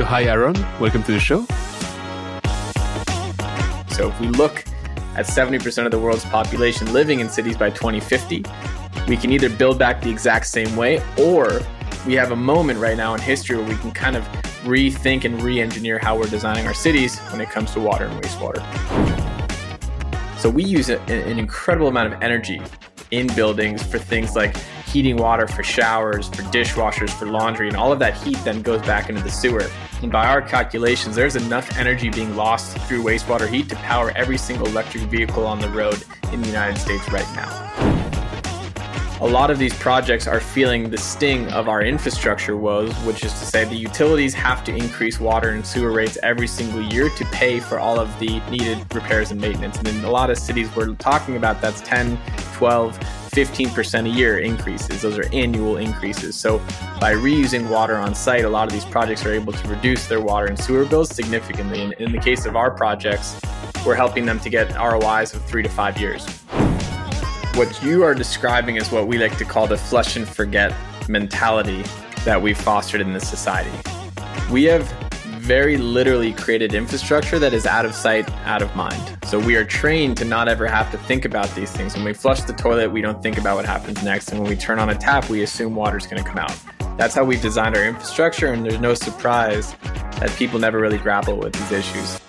So, hi, Aaron. Welcome to the show. So, if we look at 70% of the world's population living in cities by 2050, we can either build back the exact same way or we have a moment right now in history where we can kind of rethink and re engineer how we're designing our cities when it comes to water and wastewater. So, we use a, an incredible amount of energy in buildings for things like heating water for showers, for dishwashers, for laundry, and all of that heat then goes back into the sewer. And by our calculations, there's enough energy being lost through wastewater heat to power every single electric vehicle on the road in the United States right now. A lot of these projects are feeling the sting of our infrastructure woes, which is to say the utilities have to increase water and sewer rates every single year to pay for all of the needed repairs and maintenance. And in a lot of cities we're talking about, that's 10, 12, 15% a year increases. Those are annual increases. So by reusing water on site, a lot of these projects are able to reduce their water and sewer bills significantly. And in the case of our projects, we're helping them to get ROIs of three to five years. What you are describing is what we like to call the flush and forget mentality that we've fostered in this society. We have very literally created infrastructure that is out of sight, out of mind. So we are trained to not ever have to think about these things. When we flush the toilet, we don't think about what happens next. And when we turn on a tap, we assume water's going to come out. That's how we've designed our infrastructure, and there's no surprise that people never really grapple with these issues.